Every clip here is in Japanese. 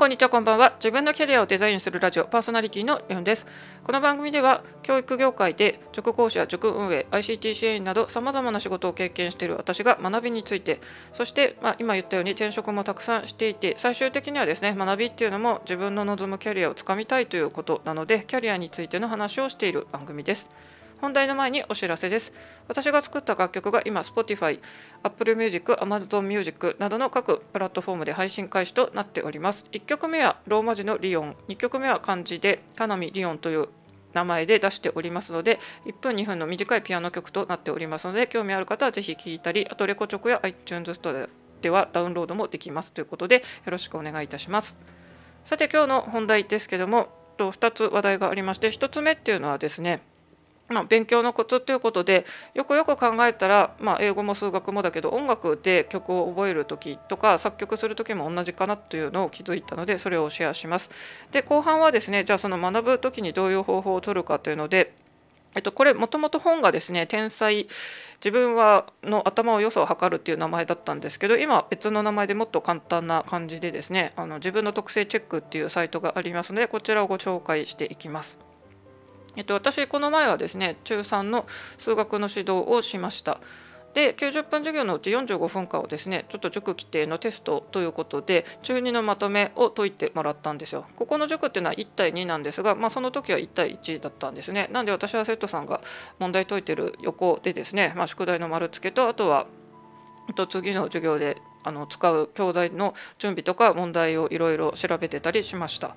こんにちはこんばんは。自分のキャリアをデザインするラジオパーソナリティのレオンです。この番組では教育業界で塾講師や塾運営 ICT 支援などさまざまな仕事を経験している私が学びについてそして、まあ、今言ったように転職もたくさんしていて最終的にはですね学びっていうのも自分の望むキャリアをつかみたいということなのでキャリアについての話をしている番組です本題の前にお知らせです。私が作った楽曲が今 Spotify、Apple Music、Amazon Music などの各プラットフォームで配信開始となっております。1曲目はローマ字のリオン、2曲目は漢字でカナミリオンという名前で出しておりますので1分2分の短いピアノ曲となっておりますので興味ある方はぜひ聴いたりあとレコチョクや iTunes ストアではダウンロードもできますということでよろしくお願いいたしますさて今日の本題ですけども2つ話題がありまして1つ目っていうのはですねまあ、勉強のコツということでよくよく考えたら、まあ、英語も数学もだけど音楽で曲を覚える時とか作曲する時も同じかなというのを気づいたのでそれをシェアします。で後半はですねじゃあその学ぶ時にどういう方法を取るかというのでえっと、これもともと本がですね「天才自分はの頭を良さを測る」っていう名前だったんですけど今別の名前でもっと簡単な感じでですねあの自分の特性チェックっていうサイトがありますのでこちらをご紹介していきます。えっと、私この前はですね中3の数学の指導をしました。で90分授業のうち45分間をですねちょっと塾規定のテストということで中2のまとめを解いてもらったんですよ。ここの塾っていうのは1対2なんですが、まあ、その時は1対1だったんですね。なんで私は生徒さんが問題解いてる横でですね、まあ、宿題の丸付けとあとはと次の授業であの使う教材の準備とか問題をいろいろ調べてたりしました。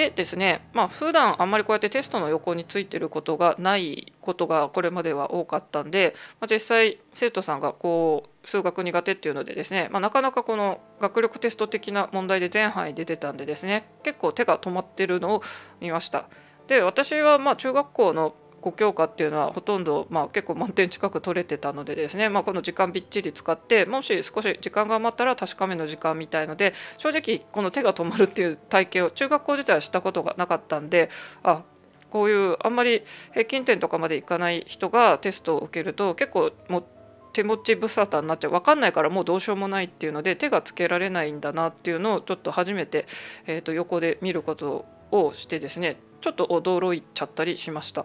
でですねまあ普段あんまりこうやってテストの横についてることがないことがこれまでは多かったんで、まあ、実際生徒さんがこう数学苦手っていうのでですね、まあ、なかなかこの学力テスト的な問題で全範囲出てたんでですね結構手が止まってるのを見ました。で私はまあ中学校の5教科っていうのはほとんど、まあ、結構満点近く取れてたのでですね、まあ、この時間びっちり使ってもし少し時間が余ったら確かめの時間みたいので正直この手が止まるっていう体験を中学校時代はしたことがなかったんであこういうあんまり平均点とかまでいかない人がテストを受けると結構も手持ち無沙汰になっちゃう分かんないからもうどうしようもないっていうので手がつけられないんだなっていうのをちょっと初めて、えー、と横で見ることをしてですねちょっと驚いちゃったりしました。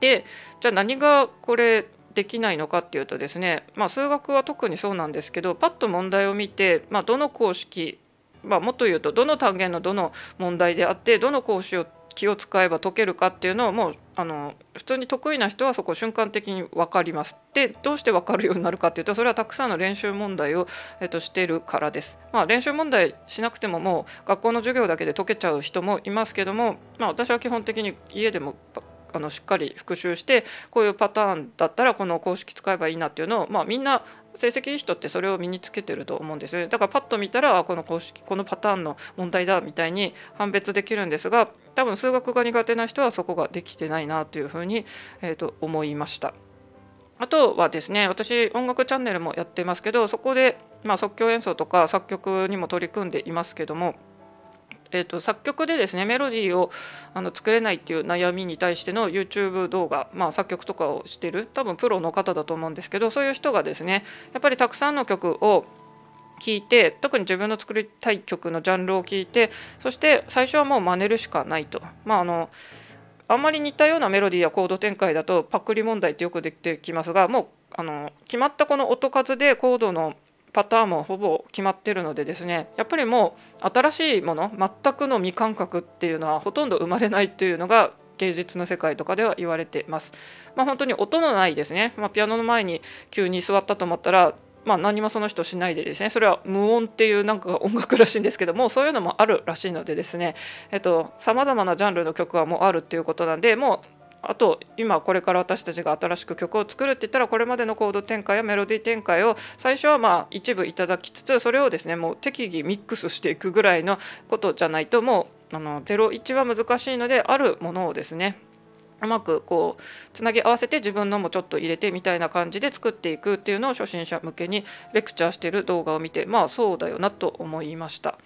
でじゃあ何がこれできないのかっていうとですね、まあ、数学は特にそうなんですけどパッと問題を見て、まあ、どの公式、まあ、もっと言うとどの単元のどの問題であってどの公式を気を使えば解けるかっていうのをもうあの普通に得意な人はそこ瞬間的に分かります。でどうして分かるようになるかっていうとそれはたくさんの練習問題を、えっと、してるからです。まあ、練習問題しなくてももう学校の授業だけで解けちゃう人もいますけども、まあ、私は基本的に家でもあのしっかり復習してこういうパターンだったらこの公式使えばいいなっていうのを、まあ、みんな成績いい人ってそれを身につけてると思うんですよねだからパッと見たらこの公式このパターンの問題だみたいに判別できるんですが多分数学が苦手な人はそこができてないなというふうに、えー、と思いました。あとはですね私音楽チャンネルもやってますけどそこで、まあ、即興演奏とか作曲にも取り組んでいますけどもえーと、作曲でですねメロディーをあの作れないっていう悩みに対しての YouTube 動画、まあ、作曲とかをしてる多分プロの方だと思うんですけどそういう人がですねやっぱりたくさんの曲を聴いて特に自分の作りたい曲のジャンルを聞いてそして最初はもう真似るしかないと。まああのあんまり似たようなメロディーやコード展開だとパクリ問題ってよくできてきますがもうあの決まったこの音数でコードのパターンもほぼ決まってるのでですねやっぱりもう新しいもの全くの未感覚っていうのはほとんど生まれないっていうのが芸術の世界とかでは言われてます。まあ、本当に音のないですね、まあ、ピアノの前に急に座ったと思ったらまあ、何もその人しないでですねそれは無音っていうなんか音楽らしいんですけどもそういうのもあるらしいのでですねさまざまなジャンルの曲はもうあるっていうことなんでもうあと今これから私たちが新しく曲を作るって言ったらこれまでのコード展開やメロディー展開を最初はまあ一部いただきつつそれをですねもう適宜ミックスしていくぐらいのことじゃないともうあの01は難しいのであるものをですねうまくこうつなぎ合わせて自分のもちょっと入れてみたいな感じで作っていくっていうのを初心者向けにレクチャーしてる動画を見てまあそうだよなと思いました。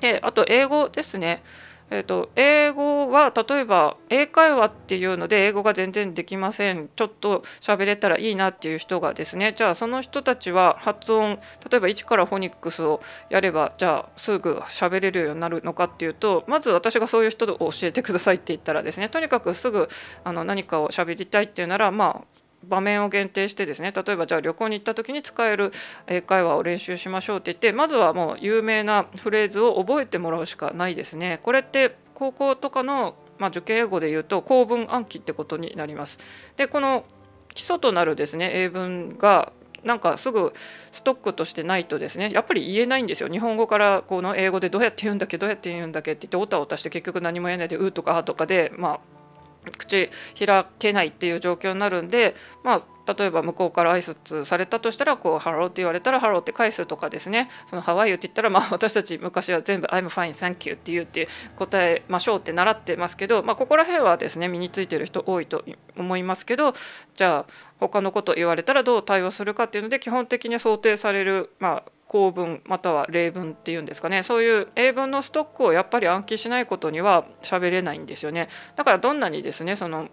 であと英語ですねえーと、英語は例えば英会話っていうので英語が全然できません。ちょっと喋れたらいいなっていう人がですね。じゃあその人たちは発音例えば1からフォニックスをやればじゃあすぐ喋れるようになるのかっていうとまず私がそういう人を教えてくださいって言ったらですねとにかくすぐあの何かを喋りたいっていうならまあ場面を限定してですね例えばじゃあ旅行に行った時に使える英会話を練習しましょうって言ってまずはもう有名なフレーズを覚えてもらうしかないですね。これって高校とかの、まあ、受験英語で言うと構文暗記ってことになります。でこの基礎となるですね英文がなんかすぐストックとしてないとですねやっぱり言えないんですよ日本語からこの英語でどうやって言うんだっけどうやって言うんだっけって言っておたおたして結局何も言えないで「う」とか「あ」とかでまあ口開けないっていう状況になるんで、まあ、例えば向こうから挨拶されたとしたらこう「Hello」って言われたら「Hello」って返すとかですね「そのハワイユ」って言ったら、まあ、私たち昔は全部「I'm fine thank you」って言うって答えましょうって習ってますけど、まあ、ここら辺はですね身についてる人多いと思いますけどじゃあ他のこと言われたらどう対応するかっていうので基本的に想定される、まあ、構文または例文っていうんですかねそういう英文のストックをやっぱり暗記しないことには喋れないんですよねだからどんなにですねその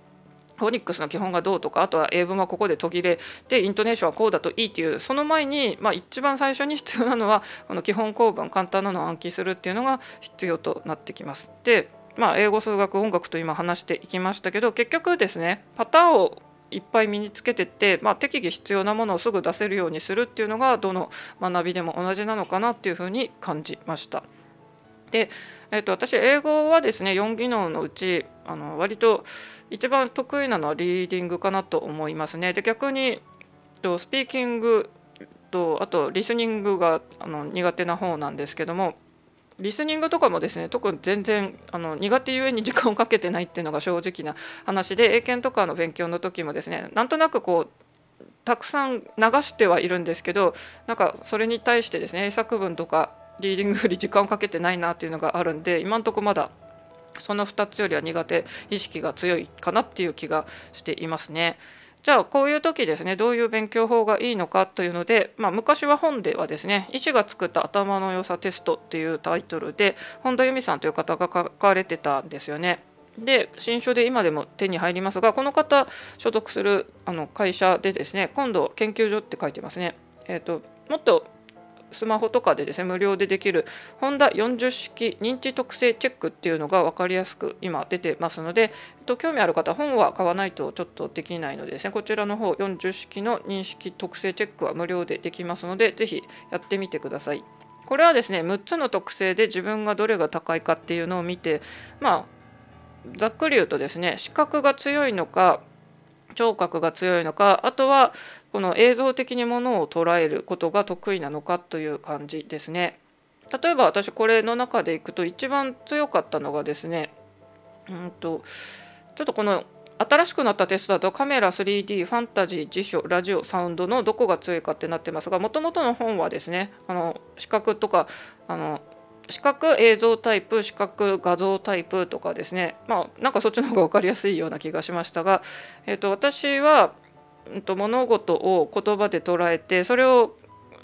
フォニックスの基本がどうとかあとは英文はここで途切れでイントネーションはこうだといいっていうその前に、まあ、一番最初に必要なのはこの基本構文簡単なのを暗記するっていうのが必要となってきます。でまあ、英語数学音楽と今話していきましたけど結局ですねパターンをいっぱい身につけてって、まあ、適宜必要なものをすぐ出せるようにするっていうのがどの学びでも同じなのかなっていうふうに感じました。で、えー、と私英語はですね4技能のうちあの割と一番得意なのはリーディングかなと思いますね。で逆にとスピーキングとあとリスニングがあの苦手な方なんですけどもリスニングとかもですね特に全然あの苦手ゆえに時間をかけてないっていうのが正直な話で英検とかの勉強の時もですねなんとなくこうたくさん流してはいるんですけどなんかそれに対してですね英作文とかリーディングより時間をかけてないなっていうのがあるんで今んとこまだその2つよりは苦手意識が強いかなっていう気がしていますね。じゃあこういう時ですねどういう勉強法がいいのかというので、まあ、昔は本ではですね医師が作った頭の良さテストっていうタイトルで本田由美さんという方が書かれてたんですよね。で新書で今でも手に入りますがこの方所属するあの会社でですね今度研究所って書いてますね。えーともっとスマホとかでですね無料でできるホンダ40式認知特性チェックっていうのが分かりやすく今出てますので、えっと、興味ある方本は買わないとちょっとできないのでですねこちらの方40式の認識特性チェックは無料でできますので是非やってみてください。これはですね6つの特性で自分がどれが高いかっていうのを見てまあざっくり言うとですね視覚が強いのか聴覚が強いのかあとはこの映像的にものを捉えることが得意なのかという感じですね。例えば私これの中でいくと一番強かったのがですねうんとちょっとこの新しくなったテストだとカメラ 3D ファンタジー辞書ラジオサウンドのどこが強いかってなってますがもともとの本はですねあの視覚とかあの視覚映像タイプ視覚画像タイプとかですね。まあなんかそっちの方が分かりやすいような気がしましたが、えーと、私は、えーと物事を言葉で捉えてそれを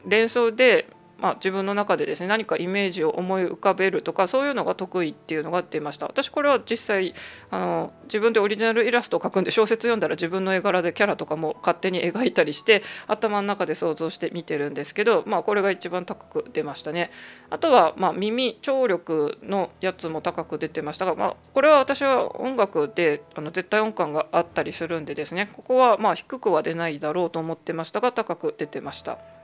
連想でまあ、自分の中でですね何かイメージを思い浮かべるとかそういうのが得意っていうのが出ました私これは実際あの自分でオリジナルイラストを描くんで小説読んだら自分の絵柄でキャラとかも勝手に描いたりして頭の中で想像して見てるんですけど、まあ、これが一番高く出ましたねあとは、まあ、耳聴力のやつも高く出てましたが、まあ、これは私は音楽であの絶対音感があったりするんでですねここはまあ低くは出ないだろうと思ってましたが高く出てました。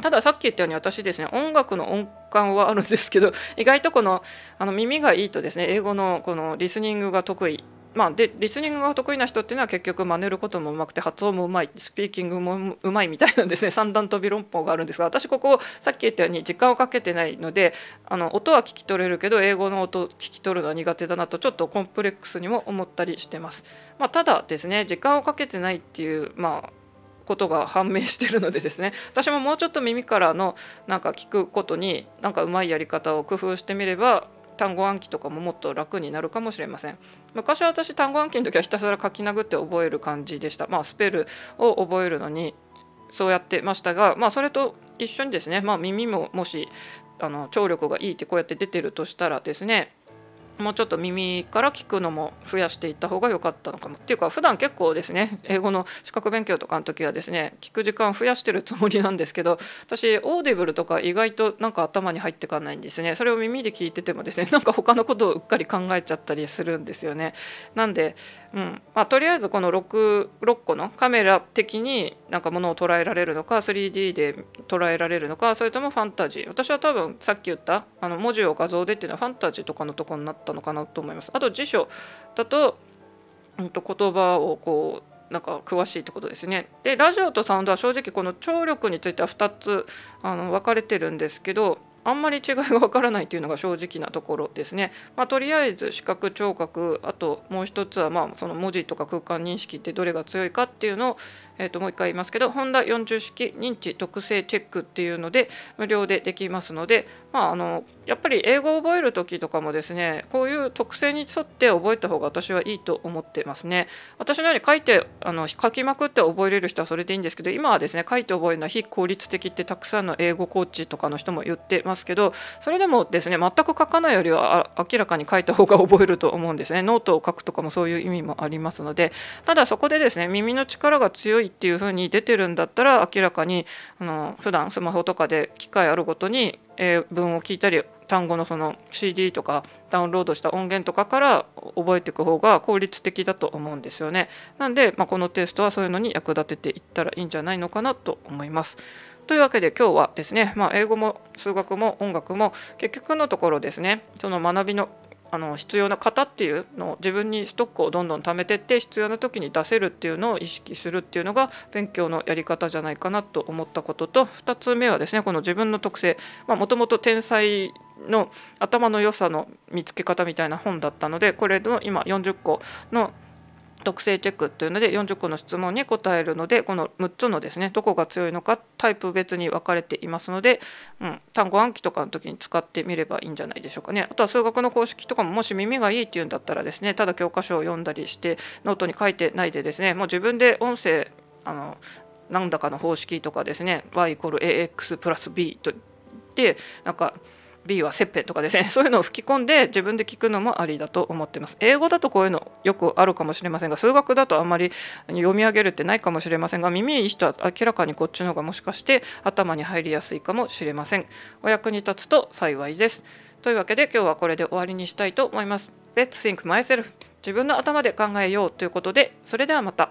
たださっき言ったように私ですね音楽の音感はあるんですけど 意外とこのあの耳がいいとですね英語のこのリスニングが得意。まあ、でリスニングが得意な人っていうのは結局真似ることもうまくて発音もうまい。スピーキングもうまいみたいなんですね。三段飛び論法があるんですが私ここさっき言ったように時間をかけてないのであの音は聞き取れるけど英語の音聞き取るのは苦手だなとちょっとコンプレックスにも思ったりしてます。まあ、ただですね時間をかけてないっていうまあことが判明してるのでですね。私ももうちょっと耳からのなんか聞くことになんかうまいやり方を工夫してみれば単語暗記とかももっと楽になるかもしれません。昔は私単語暗記の時はひたすら書き殴って覚える感じでした。まあスペルを覚えるのにそうやってましたがまあそれと一緒にですねまあ耳ももしあの聴力がいいってこうやって出てるとしたらですねもうちょっと耳から聞くのも増やしていった方が良かったのかも。っていうか普段結構ですね英語の資格勉強とかの時はですね聞く時間増やしてるつもりなんですけど私オーディブルとか意外となんか頭に入ってかないんですね。それを耳で聞いててもですね なんか他のことをうっかり考えちゃったりするんですよね。なんで、うんまあ、とりあえずこの 6, 6個のカメラ的になんかものを捉えられるのか 3D で捉えられるのかそれともファンタジー。私は多分さっき言ったあの文字を画像でっていうのはファンタジーとかのとこになってたのかなと思いますあと辞書だと,、うん、と言葉をこうなんか詳しいってことですね。でラジオとサウンドは正直この聴力については2つあの分かれてるんですけどあんまり違いがわからないというのが正直なところですね。まあ、とりあえず視覚聴覚あともう一つはまあその文字とか空間認識ってどれが強いかっていうのを、えー、ともう一回言いますけど本田40式認知特性チェックっていうので無料でできますので、まあ、あのやっぱり英語を覚える時とかもですねこういう特性に沿って覚えた方が私はいいと思ってますね。私のように書いてあの書きまくって覚えれる人はそれでいいんですけど今はですね書いて覚えるのは非効率的ってたくさんの英語コーチとかの人も言ってますますけどそれでもですね全く書かないよりは明らかに書いた方が覚えると思うんですねノートを書くとかもそういう意味もありますのでただそこでですね耳の力が強いっていう風に出てるんだったら明らかにあの普段スマホとかで機械あるごとに英文を聞いたり単語のその CD とかダウンロードした音源とかから覚えていく方が効率的だと思うんですよね。なんで、まあ、このテストはそういうのに役立てていったらいいんじゃないのかなと思います。というわけで今日はですね、まあ、英語も数学も音楽も結局のところですねその学びのあの必要な方っていうのを自分にストックをどんどん貯めてって必要な時に出せるっていうのを意識するっていうのが勉強のやり方じゃないかなと思ったことと2つ目はですねこの自分の特性。もともと天才の頭の良さの見つけ方みたいな本だったのでこれの今40個の特性チェックっていうので40個の質問に答えるのでこの6つのですねどこが強いのかタイプ別に分かれていますので、うん、単語暗記とかの時に使ってみればいいんじゃないでしょうかね。あとは数学の公式とかももし耳がいいっていうんだったらですねただ教科書を読んだりしてノートに書いてないでですねもう自分で音声あの何だかの方式とかですね y=ax+b と言ってなんか B は切片とかですね。そういうのを吹き込んで自分で聞くのもありだと思ってます。英語だとこういうのよくあるかもしれませんが数学だとあんまり読み上げるってないかもしれませんが耳いい人は明らかにこっちの方がもしかして頭に入りやすいかもしれません。お役に立つと幸いです。というわけで今日はこれで終わりにしたいと思います。Let's think myself 自分の頭で考えようということでそれではまた。